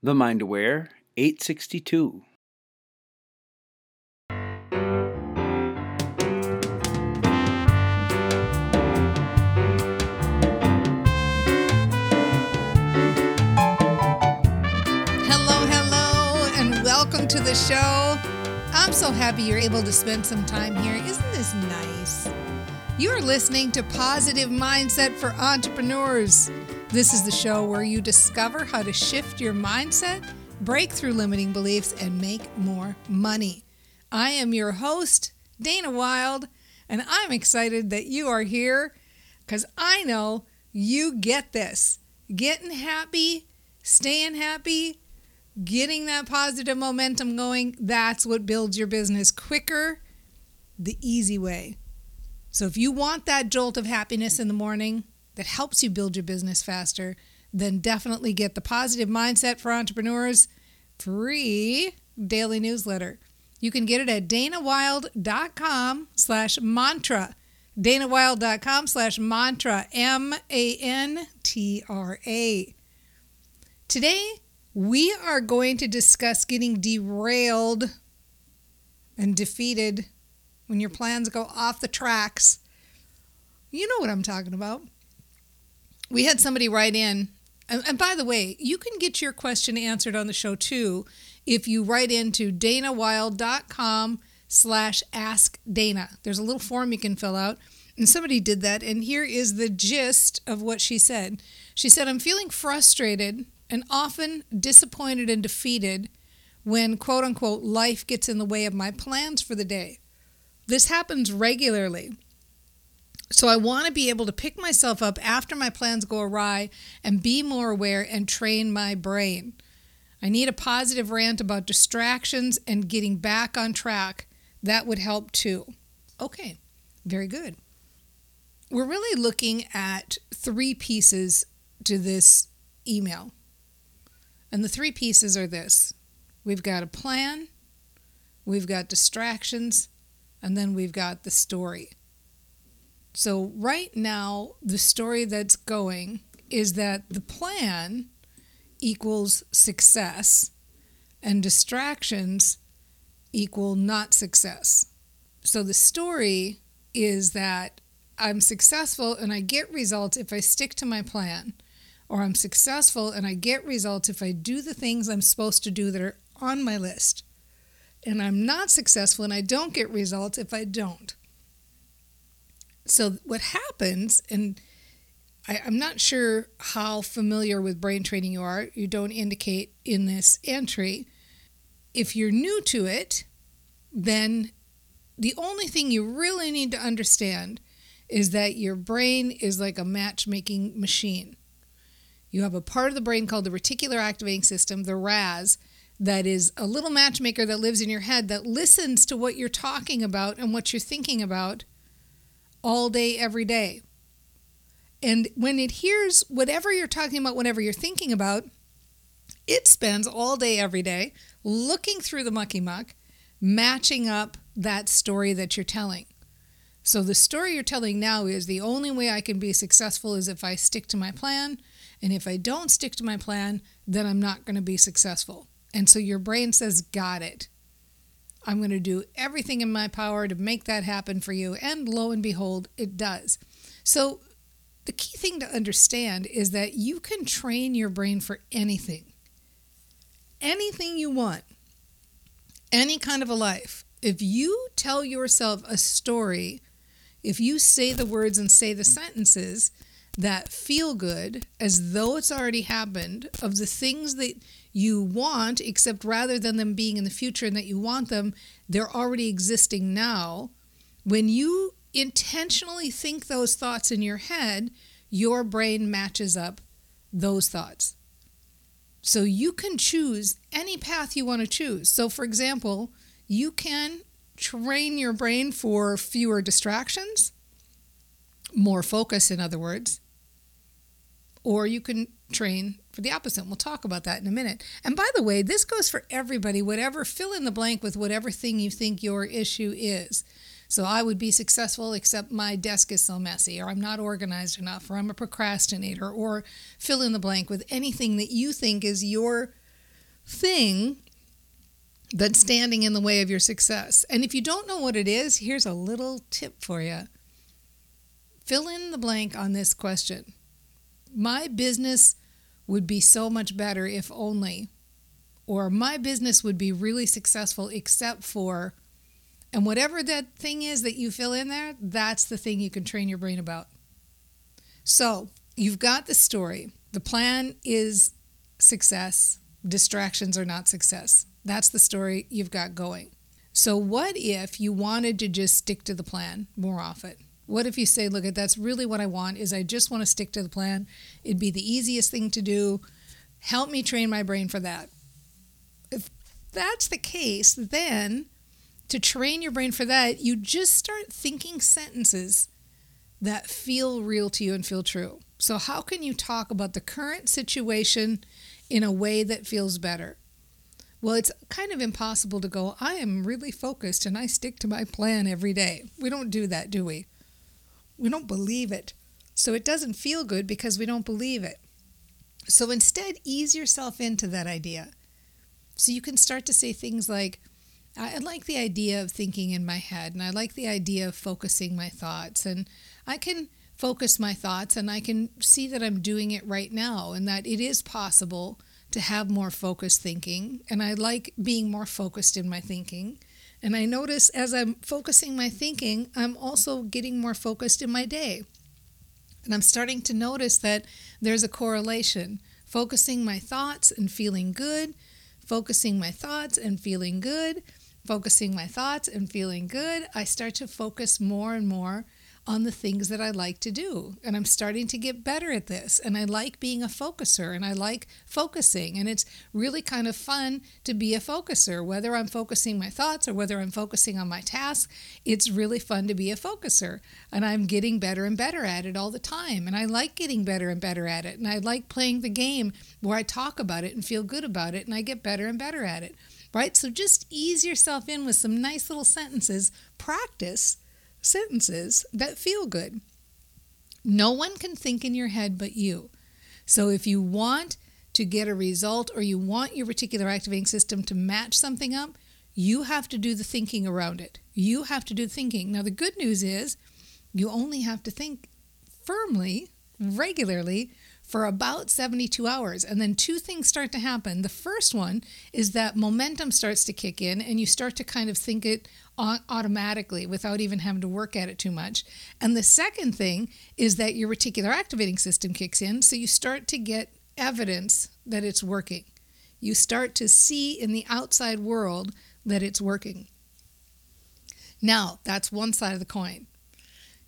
The Mind Aware 862. Hello, hello, and welcome to the show. I'm so happy you're able to spend some time here. Isn't this nice? You are listening to Positive Mindset for Entrepreneurs. This is the show where you discover how to shift your mindset, break through limiting beliefs, and make more money. I am your host, Dana Wilde, and I'm excited that you are here because I know you get this. Getting happy, staying happy, getting that positive momentum going, that's what builds your business quicker, the easy way. So if you want that jolt of happiness in the morning that helps you build your business faster, then definitely get the Positive Mindset for Entrepreneurs free daily newsletter. You can get it at danawilde.com slash mantra. danawilde.com slash mantra, M-A-N-T-R-A. Today, we are going to discuss getting derailed and defeated when your plans go off the tracks. You know what I'm talking about. We had somebody write in, and, and by the way, you can get your question answered on the show too if you write into danawilde.com slash ask Dana. There's a little form you can fill out. And somebody did that, and here is the gist of what she said. She said, I'm feeling frustrated and often disappointed and defeated when quote unquote life gets in the way of my plans for the day. This happens regularly. So I want to be able to pick myself up after my plans go awry and be more aware and train my brain. I need a positive rant about distractions and getting back on track. That would help too. Okay, very good. We're really looking at three pieces to this email. And the three pieces are this we've got a plan, we've got distractions, and then we've got the story. So, right now, the story that's going is that the plan equals success and distractions equal not success. So, the story is that I'm successful and I get results if I stick to my plan or I'm successful and I get results if I do the things I'm supposed to do that are on my list. And I'm not successful and I don't get results if I don't. So, what happens, and I, am not sure how familiar with brain training you are, you don't indicate in this entry. If you're new to it, then the only thing you really need to understand is that your brain is like a matchmaking machine. You have a part of the brain called the reticular activating system, the RAS, that is a little matchmaker that lives in your head that listens to what you're talking about and what you're thinking about all day, every day. And when it hears whatever you're talking about, whatever you're thinking about, it spends all day, every day looking through the mucky muck, matching up that story that you're telling. So the story you're telling now is the only way I can be successful is if I stick to my plan. And if I don't stick to my plan, then I'm not going to be successful. And so your brain says, Got it. I'm going to do everything in my power to make that happen for you. And lo and behold, it does. So the key thing to understand is that you can train your brain for anything. Anything you want, any kind of a life. If you tell yourself a story, if you say the words and say the sentences that feel good as though it's already happened, of the things that you want, except rather than them being in the future and that you want them, they're already existing now. When you intentionally think those thoughts in your head, your brain matches up those thoughts. So you can choose any path you want to choose. So, for example, you can train your brain for fewer distractions, more focus, in other words, or you can train for the opposite. We'll talk about that in a minute. And by the way, this goes for everybody, whatever, fill in the blank with whatever thing you think your issue is. So I would be successful except my desk is so messy, or I'm not organized enough, or I'm a procrastinator, or fill in the blank with anything that you think is your thing that's standing in the way of your success. And if you don't know what it is, here's a little tip for you. Fill in the blank on this question. My business would be so much better if only, or my business would be really successful except for, and whatever that thing is that you fill in there, that's the thing you can train your brain about. So you've got the story. The plan is success, distractions are not success. That's the story you've got going. So, what if you wanted to just stick to the plan more often? What if you say, look, at that's really what I want is I just want to stick to the plan. It'd be the easiest thing to do. Help me train my brain for that. If that's the case, then to train your brain for that, you just start thinking sentences that feel real to you and feel true. So, how can you talk about the current situation in a way that feels better? Well, it's kind of impossible to go, I am really focused and I stick to my plan every day. We don't do that, do we? We don't believe it. So it doesn't feel good because we don't believe it. So instead, ease yourself into that idea. So you can start to say things like, I like the idea of thinking in my head, and I like the idea of focusing my thoughts, and I can focus my thoughts, and I can see that I'm doing it right now, and that it is possible to have more focused thinking. And I like being more focused in my thinking. And I notice as I'm focusing my thinking, I'm also getting more focused in my day. And I'm starting to notice that there's a correlation. Focusing my thoughts and feeling good, focusing my thoughts and feeling good, focusing my thoughts and feeling good, I start to focus more and more on the things that I like to do. And I'm starting to get better at this. And I like being a focuser and I like focusing. And it's really kind of fun to be a focuser, whether I'm focusing my thoughts or whether I'm focusing on my task. It's really fun to be a focuser. And I'm getting better and better at it all the time. And I like getting better and better at it. And I like playing the game where I talk about it and feel good about it and I get better and better at it. Right? So just ease yourself in with some nice little sentences. Practice sentences that feel good. No one can think in your head but you. So if you want to get a result or you want your reticular activating system to match something up, you have to do the thinking around it. You have to do the thinking. Now, the good news is you only have to think firmly, regularly, for about 72 hours. And then two things start to happen. The first one is that momentum starts to kick in and you start to kind of think it automatically without even having to work at it too much. And the second thing is that your reticular activating system kicks in. So you start to get evidence that it's working. You start to see in the outside world that it's working. Now, that's one side of the coin.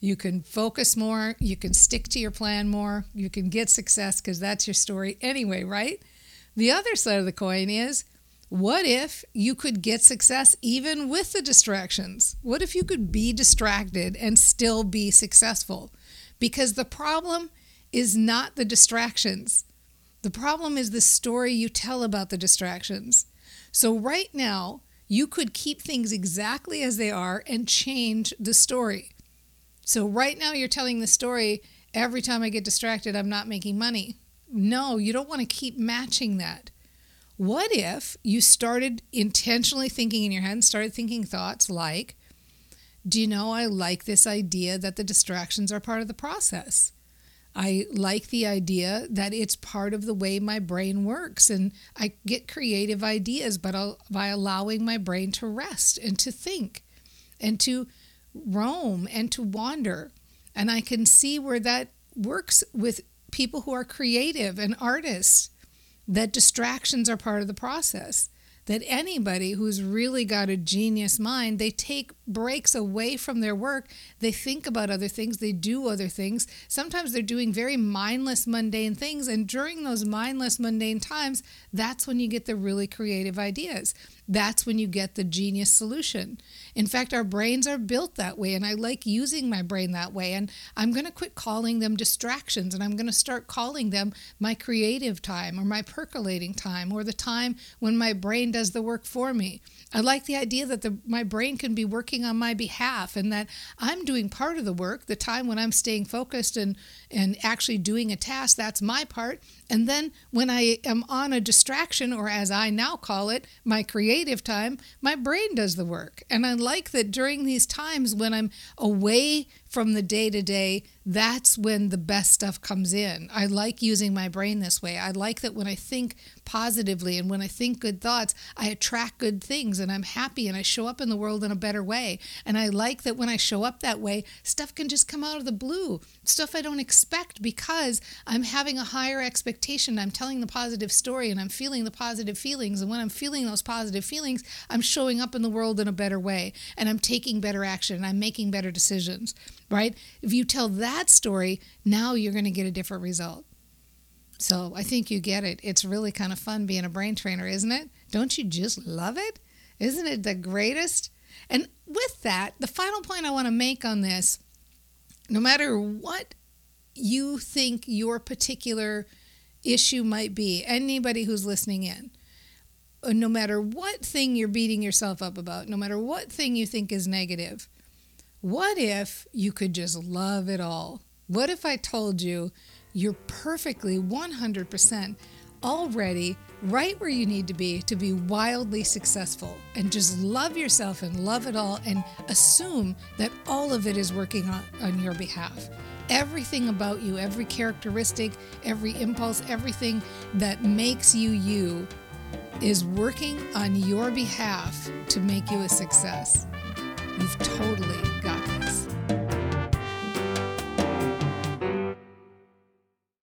You can focus more, you can stick to your plan more, you can get success because that's your story anyway, right? The other side of the coin is what if you could get success even with the distractions? What if you could be distracted and still be successful? Because the problem is not the distractions. The problem is the story you tell about the distractions. So, right now, you could keep things exactly as they are and change the story. So right now you're telling the story every time I get distracted, I'm not making money. No, you don't want to keep matching that. What if you started intentionally thinking in your head and started thinking thoughts like, do you know I like this idea that the distractions are part of the process? I like the idea that it's part of the way my brain works, and I get creative ideas, but by allowing my brain to rest and to think and to roam and to wander. And I can see where that works with people who are creative and artists, that distractions are part of the process that anybody who's really got a genius mind, they take breaks away from their work. They think about other things, they do other things. Sometimes they're doing very mindless, mundane things. And during those mindless, mundane times, that's when you get the really creative ideas. That's when you get the genius solution. In fact, our brains are built that way, and I like using my brain that way. And I'm going to quit calling them distractions, and I'm going to start calling them my creative time or my percolating time or the time when my brain does the work for me. I like the idea that the, my brain can be working on my behalf and that I'm doing part of the work, the time when I'm staying focused and, and actually doing a task, that's my part. And then when I am on a distraction, or as I now call it, my creative time, my brain does the work. And I like that during these times when I'm away from the day to day, that's when the best stuff comes in. I like using my brain this way. I like that when I think positively and when I think good thoughts, I attract good things and I'm happy and I show up in the world in a better way. And I like that when I show up that way, stuff can just come out of the blue, stuff I don't expect because I'm having a higher expectation. I'm telling the positive story and I'm feeling the positive feelings. And when I'm feeling those positive feelings, I'm showing up in the world in a better way and I'm taking better action and I'm making better decisions right? If you tell that story, now you're going to get a different result. So I think you get it. It's really kind of fun being a brain trainer, isn't it? Don't you just love it? Isn't it the greatest? And with that, the final point I want to make on this no matter what you think your particular issue might be, anybody who's listening in, uh, no matter what thing you're beating yourself up about, no matter what thing you think is negative, what if you could just love it all? What if I told you you're perfectly 100% already right where you need to be to be wildly successful and just love yourself and love it all and assume that all of it is working on, on your behalf? Everything about you, every characteristic, every impulse, everything that makes you you is working on your behalf to make you a success. You've totally got this.